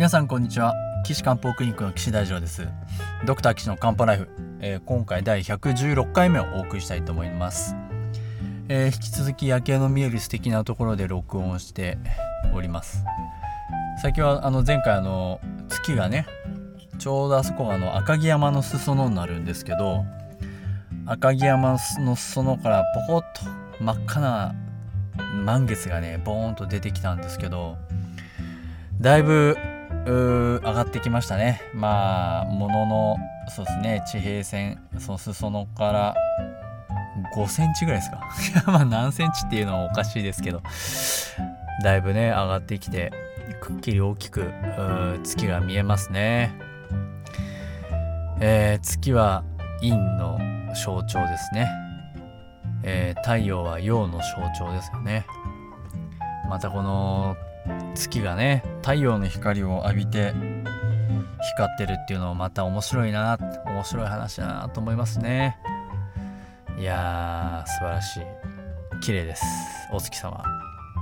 皆さんこんにちは。岸漢方クリニックの岸大二郎です。ドクター岸の漢方ライフ、えー、今回第116回目をお送りしたいと思います、えー、引き続き夜景の見える素敵なところで録音しております。先はあの前回あの月がねちょうどあそこがあの赤城山の裾野になるんですけど赤城山の裾野からポコッと真っ赤な満月がねボーンと出てきたんですけどだいぶ上がってきましたね。まあもののそうですね。地平線その裾野から5センチぐらいですか。まあ何センチっていうのはおかしいですけどだいぶね上がってきてくっきり大きく月が見えますね。えー、月は陰の象徴ですね、えー、太陽は陽の象徴ですよね。またこの月がね太陽の光を浴びて光ってるっていうのもまた面白いな面白い話だなと思いますね。いやー素晴らしい。綺麗です。お月様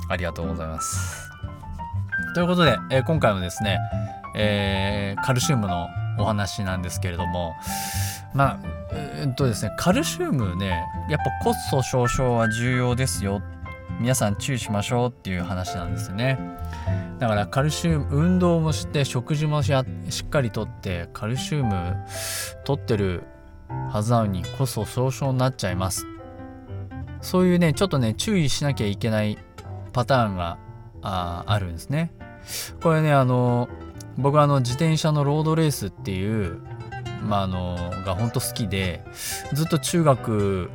ありがとうございます。ということで、えー、今回もですね、えー、カルシウムのお話なんですけれどもまあえー、っとですねカルシウムねやっぱ骨粗しょう症は重要ですよって皆さん注意しましょうっていう話なんですよね。だからカルシウム運動もして食事もしっかりとってカルシウム取ってるはずなのにこそ総称になっちゃいます。そういうねちょっとね注意しなきゃいけないパターンがああるんですね。これねあの僕はあの自転車のロードレースっていうまああのが本当好きでずっと中学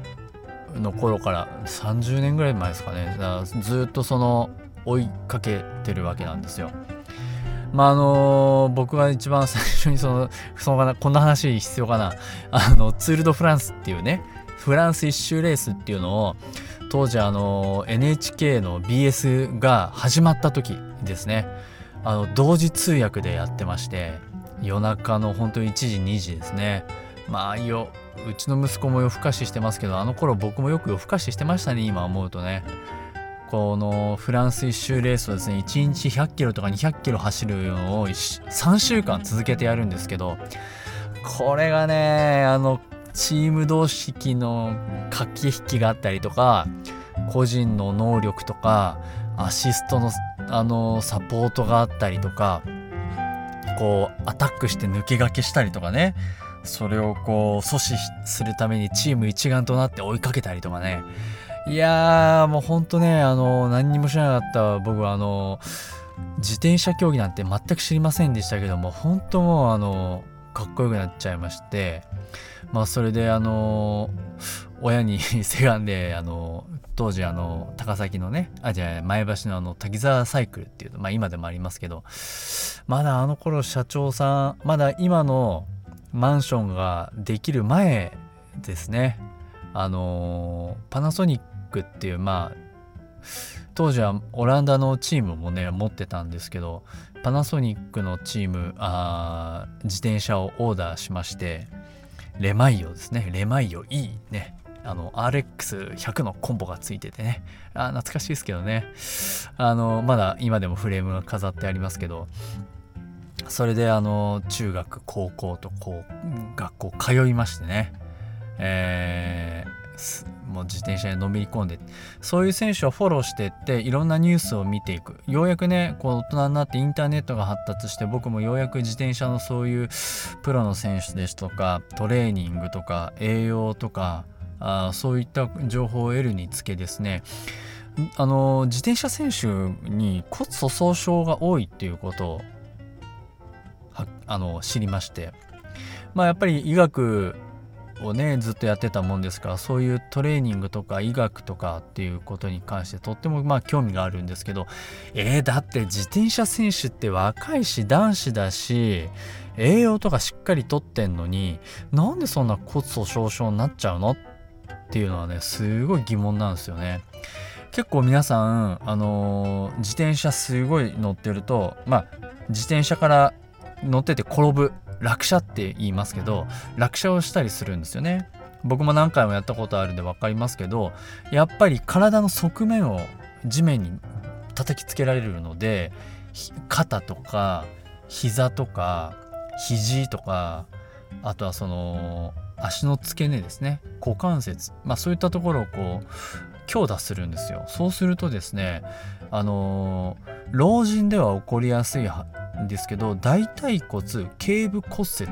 の頃から30年ぐらい前ですかね。ずっとその追いかけてるわけなんですよ。まああの僕が一番最初にそのそのこんな話必要かな。あのツール・ド・フランスっていうねフランス一周レースっていうのを当時あの NHK の BS が始まった時ですね。あの同時通訳でやってまして夜中の本当に1時2時ですね。まあようちの息子も夜更かししてますけどあの頃僕もよく夜更かししてましたね今思うとね。このフランス一周レースをですね1日100キロとか200キロ走るのを3週間続けてやるんですけどこれがねあのチーム同士の駆け引きがあったりとか個人の能力とかアシストのあのサポートがあったりとかこうアタックして抜け駆けしたりとかね。それをこう阻止するためにチーム一丸となって追いかけたりとかね。いやーもうほんとねあの何にも知らなかった僕はあの自転車競技なんて全く知りませんでしたけども本当もうあのかっこよくなっちゃいまして。まあそれであの親に せがんであの当時あの高崎のねあじゃあ前橋のあの滝沢サイクルっていうまあ今でもありますけどまだあの頃社長さんまだ今のマンションができる前ですね。あのパナソニックっていうまあ当時はオランダのチームもね持ってたんですけどパナソニックのチームあー自転車をオーダーしましてレマイオですね。レマイオ E ね。あの RX100 のコンボがついててね。あ懐かしいですけどね。あのまだ今でもフレームが飾ってありますけどそれであの中学高校とこう学校通いましてね。えー、もう自転車にのめり込んでそういう選手をフォローしていっていろんなニュースを見ていく。ようやくねこう大人になってインターネットが発達して僕もようやく自転車のそういうプロの選手ですとかトレーニングとか栄養とかあそういった情報を得るにつけですね。あの自転車選手に骨粗しょう症が多いっていうことをあの知りましてまあやっぱり医学をねずっとやってたもんですからそういうトレーニングとか医学とかっていうことに関してとってもまあ興味があるんですけどえー、だって自転車選手って若いし男子だし栄養とかしっかりとってんのになんでそんな骨粗しょう症になっちゃうの？っていうのはねすごい疑問なんですよね。結構皆さん、あのー、自転車すごい乗ってるとまあ自転車から乗ってて転ぶ落車って言いますけど落車をしたりするんですよね。僕も何回もやったことあるんで分かりますけどやっぱり体の側面を地面に叩きつけられるので肩とか膝とか肘とかあとはその足の付け根ですね。股関節、まあ、そういったところをこう強打するんですよ。そうするとですねあの老人では起こりやすいんですけど大腿骨頸部骨折。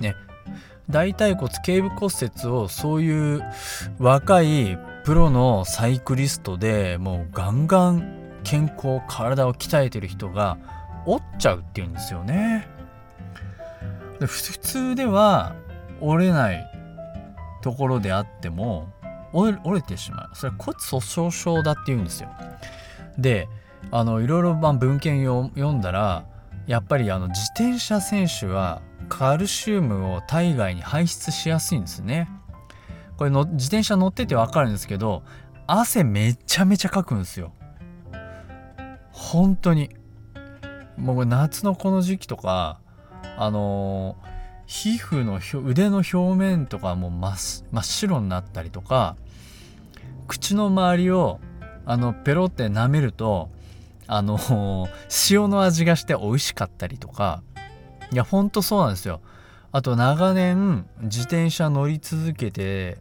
ね。大腿骨頸部骨折をそういう若いプロのサイクリストでもうガンガン健康体を鍛えてる人が折っちゃうっていうんですよね。普通では折れないところであっても折れてしまう。それ骨粗しょう症だっていうんですよ。であのいろいろ文献を読んだらやっぱりあの自転車選手はカルシウムを体外に排出しやすいんですね。これの自転車乗ってて分かるんですけど汗めちゃめちゃかくんですよ。本当に。もう夏のこの時期とかあのー、皮膚の腕の表面とかも真っ白になったりとか口の周りをあのペロって舐めるとあの、塩の味がして美味しかったりとか。いやほんとそうなんですよ。あと長年自転車乗り続けて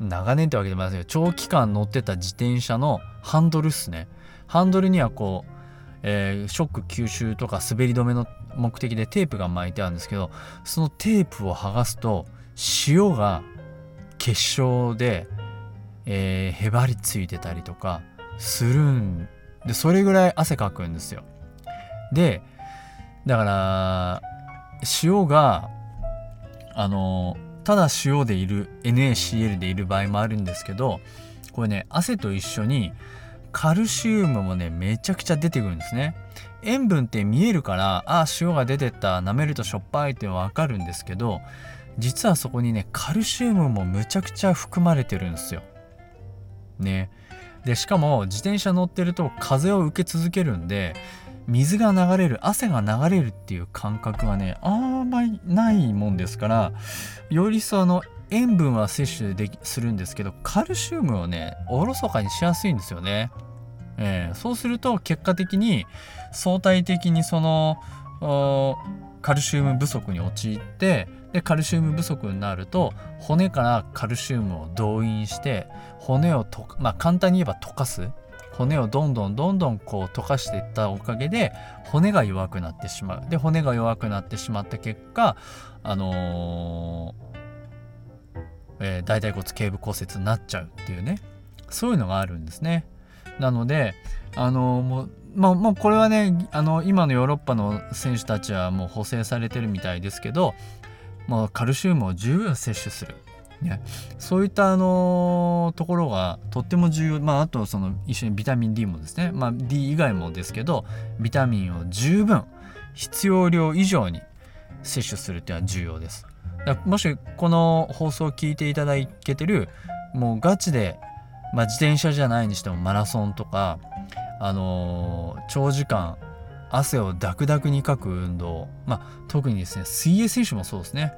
長年ってわけでもないですけど長期間乗ってた自転車のハンドルっすね。ハンドルにはこう、えー、ショック吸収とか滑り止めの目的でテープが巻いてあるんですけどそのテープを剥がすと塩が結晶で、えー、へばりついてたりとかするんでそれぐらい汗かくんですよ。でだから塩があのただ塩でいる NaCl でいる場合もあるんですけどこれね汗と一緒にカルシウムもねめちゃくちゃ出てくるんですね。塩分って見えるからあ塩が出てった舐めるとしょっぱいってわかるんですけど実はそこにねカルシウムもむちゃくちゃ含まれてるんですよ。ねでしかも自転車乗ってると風を受け続けるんで水が流れる汗が流れるっていう感覚がねあんまりないもんですからよりその塩分は摂取でするんですけどカルシウムをねおろそかにしやすいんですよね。えー、そうすると結果的に相対的にそのカルシウム不足に陥ってでカルシウム不足になると骨からカルシウムを動員して骨をとまあ簡単に言えば溶かす。骨をどんどんどんどんこう溶かしていったおかげで骨が弱くなってしまう。で骨が弱くなってしまった結果あのー、えー、大腿骨頸部骨折になっちゃうっていうね。そういうのがあるんですね。なのであのー、もうまあ、もうこれはねあの今のヨーロッパの選手たちはもう補正されてるみたいですけどもうカルシウムを十分摂取する。ね、そういったあのところがとっても重要。まああとその一緒にビタミン D もですね。まあ D 以外もですけどビタミンを十分必要量以上に摂取するっていうのは重要です。もしこの放送を聞いていただけてるもうガチで、まあ、自転車じゃないにしてもマラソンとかあのー、長時間汗をダクダクにかく運動。まあ特にですね水泳選手もそうですね。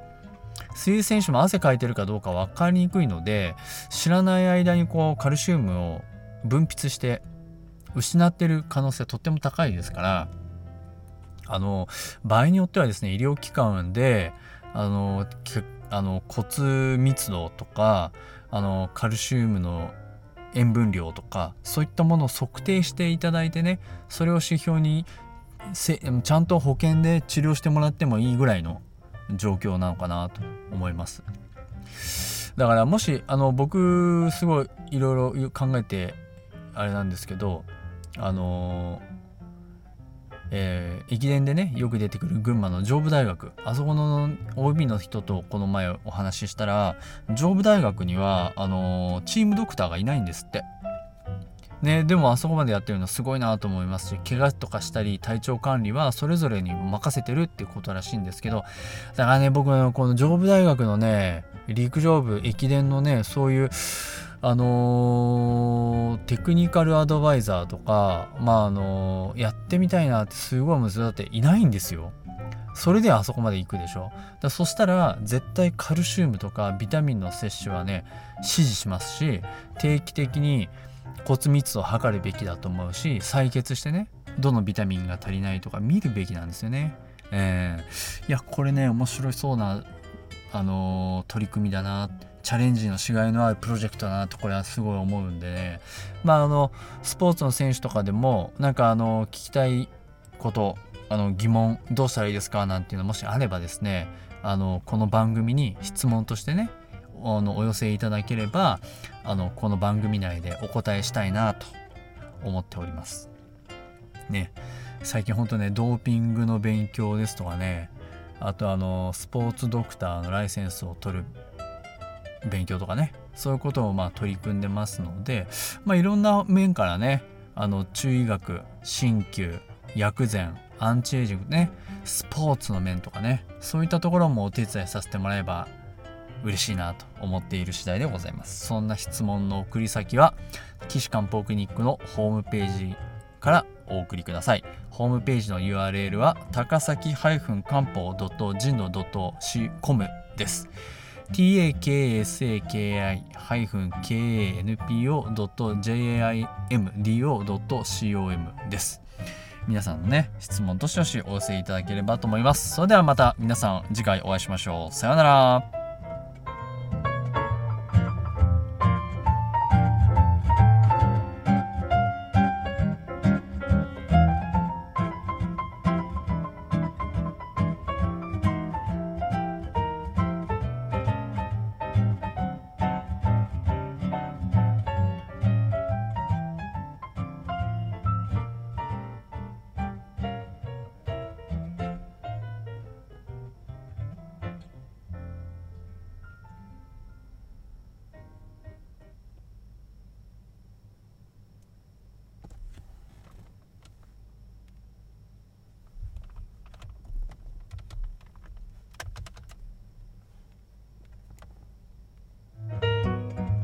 水泳選手も汗かいてるかどうか分かりにくいので知らない間にこうカルシウムを分泌して失ってる可能性はとっても高いですからあの場合によってはですね医療機関であのあの骨密度とかあのカルシウムの塩分量とかそういったものを測定していただいてねそれを指標にちゃんと保険で治療してもらってもいいぐらいの状況なのかなと思います。だからもしあの僕すごいいろいろ考えてあれなんですけどあのえー、駅伝でねよく出てくる群馬の上武大学。あそこの OB の人とこの前お話ししたら上武大学にはあのー、チームドクターがいないんですって。ね、でもあそこまでやってるのすごいなと思いますし怪我とかしたり体調管理はそれぞれに任せてるってことらしいんですけどだからね僕のこの上武大学のね陸上部駅伝のねそういうあのー、テクニカルアドバイザーとかまああのー、やってみたいなってすごい難しいだっていないんですよ。それであそこまで行くでしょだそしたら絶対カルシウムとかビタミンの摂取はね指示しますし定期的に骨密度を測るべきだと思うし採血してねどのビタミンが足りないとか見るべきなんですよね。えー、いやこれね面白そうな、あのー、取り組みだなチャレンジのしがいのあるプロジェクトだなとこれはすごい思うんでねまああのスポーツの選手とかでもなんかあの聞きたいことあの疑問どうしたらいいですかなんていうのもしあればですねあのこの番組に質問としてねあのお寄せいただければあのこの番組内でお答えしたいなと思っております。ね。最近ほんとねドーピングの勉強ですとかね。あとあのスポーツドクターのライセンスを取る勉強とかね。そういうことをまあ取り組んでますので、まあ、いろんな面からねあの中医学鍼灸薬膳アンチエイジングねスポーツの面とかねそういったところもお手伝いさせてもらえば嬉しいなと思っている次第でございます。そんな質問の送り先は岸漢方クリニックのホームページからお送りください。ホームページの URL は高崎漢方人の .com です。Takasaki-kanpo.jimdo.com です。皆さんのね質問どしどしお寄せいただければと思います。それではまた皆さん次回お会いしましょう。さようなら。